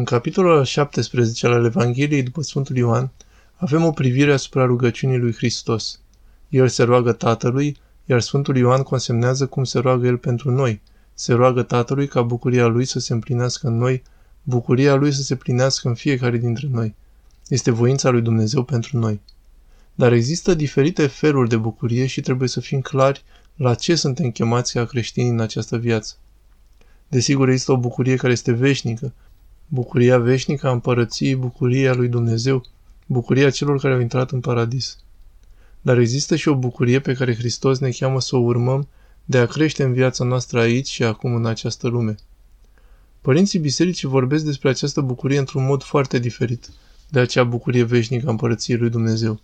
În capitolul 17 al Evangheliei după Sfântul Ioan, avem o privire asupra rugăciunii lui Hristos. El se roagă Tatălui, iar Sfântul Ioan consemnează cum se roagă el pentru noi. Se roagă Tatălui ca bucuria lui să se împlinească în noi, bucuria lui să se plinească în fiecare dintre noi. Este voința lui Dumnezeu pentru noi. Dar există diferite feluri de bucurie și trebuie să fim clari la ce suntem chemați ca creștini în această viață. Desigur, există o bucurie care este veșnică, bucuria veșnică a împărăției, bucuria lui Dumnezeu, bucuria celor care au intrat în paradis. Dar există și o bucurie pe care Hristos ne cheamă să o urmăm de a crește în viața noastră aici și acum în această lume. Părinții bisericii vorbesc despre această bucurie într-un mod foarte diferit de acea bucurie veșnică a împărăției lui Dumnezeu.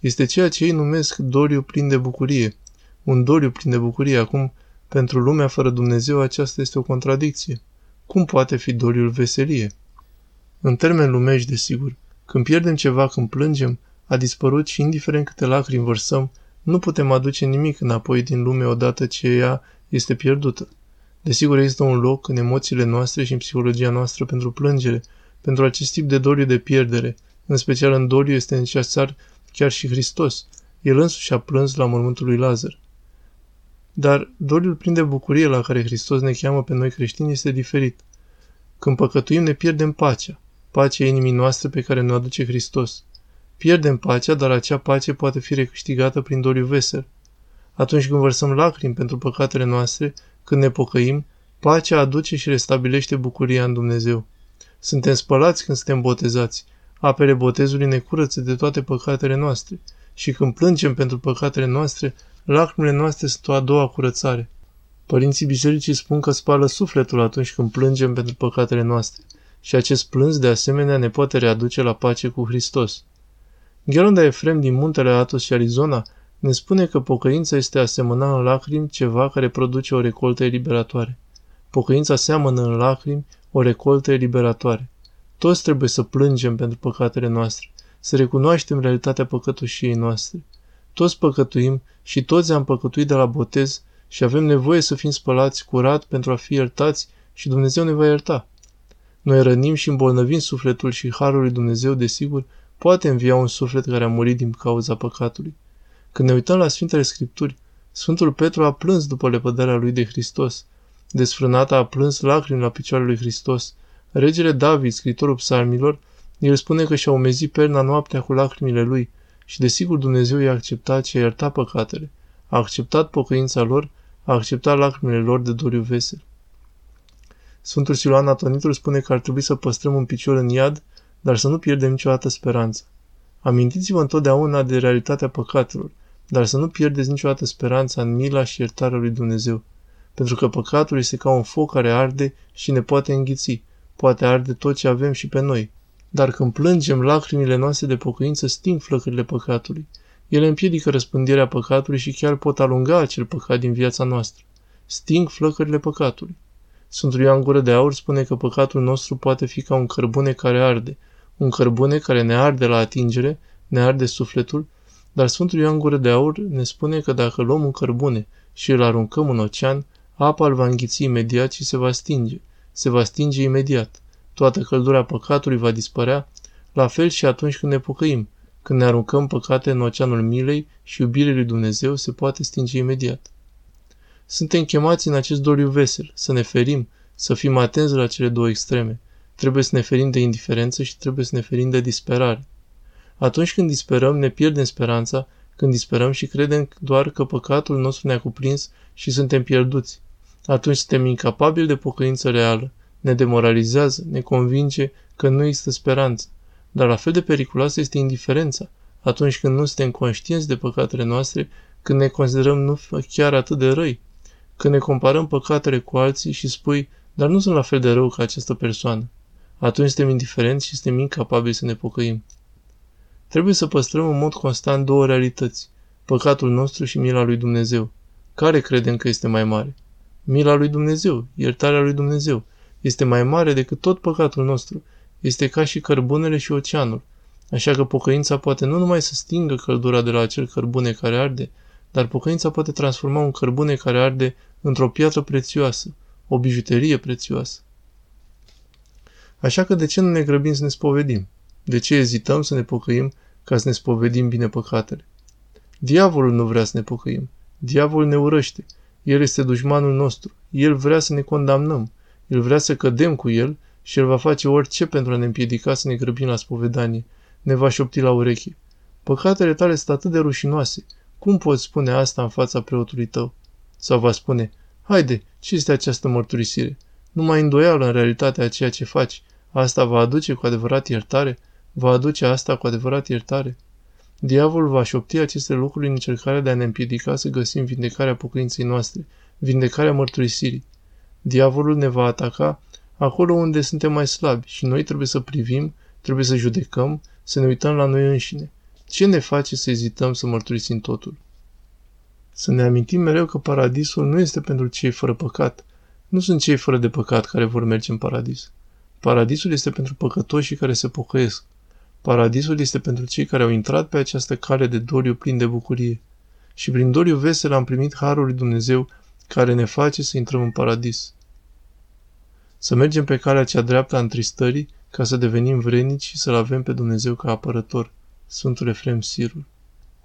Este ceea ce ei numesc doriu plin de bucurie. Un doriu plin de bucurie. Acum, pentru lumea fără Dumnezeu, aceasta este o contradicție. Cum poate fi doriul veselie? În termeni lumești, desigur, când pierdem ceva, când plângem, a dispărut și indiferent câte lacrimi vărsăm, nu putem aduce nimic înapoi din lume odată ce ea este pierdută. Desigur, există un loc în emoțiile noastre și în psihologia noastră pentru plângere, pentru acest tip de doliu de pierdere. În special în doliu este necesar chiar și Hristos. El însuși a plâns la mormântul lui Lazar. Dar doliul plin de bucurie la care Hristos ne cheamă pe noi creștini este diferit. Când păcătuim, ne pierdem pacea, pacea inimii noastre pe care ne aduce Hristos. Pierdem pacea, dar acea pace poate fi recâștigată prin doliu vesel. Atunci când vărsăm lacrimi pentru păcatele noastre, când ne pocăim, pacea aduce și restabilește bucuria în Dumnezeu. Suntem spălați când suntem botezați. Apele botezului ne curăță de toate păcatele noastre. Și când plângem pentru păcatele noastre, lacrimile noastre sunt o a doua curățare. Părinții bisericii spun că spală sufletul atunci când plângem pentru păcatele noastre. Și acest plâns de asemenea ne poate readuce la pace cu Hristos. Gheronda Efrem din muntele Atos și Arizona ne spune că pocăința este asemăna în lacrimi ceva care produce o recoltă eliberatoare. Pocăința seamănă în lacrimi o recoltă eliberatoare. Toți trebuie să plângem pentru păcatele noastre, să recunoaștem realitatea păcătușiei noastre. Toți păcătuim și toți am păcătuit de la botez și avem nevoie să fim spălați curat pentru a fi iertați și Dumnezeu ne va ierta. Noi rănim și îmbolnăvim sufletul și harul lui Dumnezeu, desigur, poate învia un suflet care a murit din cauza păcatului. Când ne uităm la Sfintele Scripturi, Sfântul Petru a plâns după lepădarea lui de Hristos. Desfrânata a plâns lacrimi la picioarele lui Hristos. Regele David, scritorul psalmilor, el spune că și-a umezit perna noaptea cu lacrimile lui și desigur Dumnezeu i-a acceptat și a iertat păcatele. A acceptat pocăința lor, a acceptat lacrimile lor de doriu vesel. Sfântul Siluan Atonitul spune că ar trebui să păstrăm un picior în iad, dar să nu pierdem niciodată speranța. Amintiți-vă întotdeauna de realitatea păcatelor, dar să nu pierdeți niciodată speranța în mila și iertarea lui Dumnezeu, pentru că păcatul este ca un foc care arde și ne poate înghiți, poate arde tot ce avem și pe noi. Dar când plângem, lacrimile noastre de pocăință sting flăcările păcatului. Ele împiedică răspândirea păcatului și chiar pot alunga acel păcat din viața noastră. Sting flăcările păcatului. Sfântul Ioan Gură de Aur spune că păcatul nostru poate fi ca un cărbune care arde, un cărbune care ne arde la atingere, ne arde sufletul, dar Sfântul Ioan Gură de Aur ne spune că dacă luăm un cărbune și îl aruncăm în ocean, apa îl va înghiți imediat și se va stinge. Se va stinge imediat. Toată căldura păcatului va dispărea, la fel și atunci când ne pocăim. Când ne aruncăm păcate în oceanul milei și iubirii lui Dumnezeu se poate stinge imediat. Suntem chemați în acest doliu vesel, să ne ferim, să fim atenți la cele două extreme. Trebuie să ne ferim de indiferență și trebuie să ne ferim de disperare. Atunci când disperăm, ne pierdem speranța, când disperăm și credem doar că păcatul nostru ne-a cuprins și suntem pierduți. Atunci suntem incapabili de pocăință reală, ne demoralizează, ne convinge că nu există speranță. Dar la fel de periculoasă este indiferența, atunci când nu suntem conștienți de păcatele noastre, când ne considerăm nu chiar atât de răi, când ne comparăm păcatele cu alții și spui, dar nu sunt la fel de rău ca această persoană. Atunci suntem indiferenți și suntem incapabili să ne pocăim. Trebuie să păstrăm în mod constant două realități, păcatul nostru și mila lui Dumnezeu. Care credem că este mai mare? Mila lui Dumnezeu, iertarea lui Dumnezeu, este mai mare decât tot păcatul nostru. Este ca și cărbunele și oceanul. Așa că pocăința poate nu numai să stingă căldura de la acel cărbune care arde, dar pocăința poate transforma un cărbune care arde într-o piatră prețioasă, o bijuterie prețioasă. Așa că de ce nu ne grăbim să ne spovedim? De ce ezităm să ne pocăim ca să ne spovedim bine păcatele? Diavolul nu vrea să ne pocăim. Diavolul ne urăște. El este dușmanul nostru. El vrea să ne condamnăm. El vrea să cădem cu el și el va face orice pentru a ne împiedica să ne grăbim la spovedanie. Ne va șopti la ureche. Păcatele tale sunt atât de rușinoase. Cum poți spune asta în fața preotului tău? Sau va spune, haide, ce este această mărturisire? Nu mai îndoială în realitatea a ceea ce faci. Asta va aduce cu adevărat iertare? Va aduce asta cu adevărat iertare? Diavolul va șopti aceste lucruri în încercarea de a ne împiedica să găsim vindecarea pocăinței noastre, vindecarea mărturisirii. Diavolul ne va ataca acolo unde suntem mai slabi și noi trebuie să privim, trebuie să judecăm, să ne uităm la noi înșine. Ce ne face să ezităm să mărturisim totul? Să ne amintim mereu că paradisul nu este pentru cei fără păcat. Nu sunt cei fără de păcat care vor merge în paradis. Paradisul este pentru păcătoșii care se pocăiesc. Paradisul este pentru cei care au intrat pe această cale de doriu plin de bucurie. Și prin doriu vesel am primit harul lui Dumnezeu care ne face să intrăm în paradis. Să mergem pe calea cea dreaptă a întristării ca să devenim vrenici și să-L avem pe Dumnezeu ca apărător. Sfântul Efrem Sirul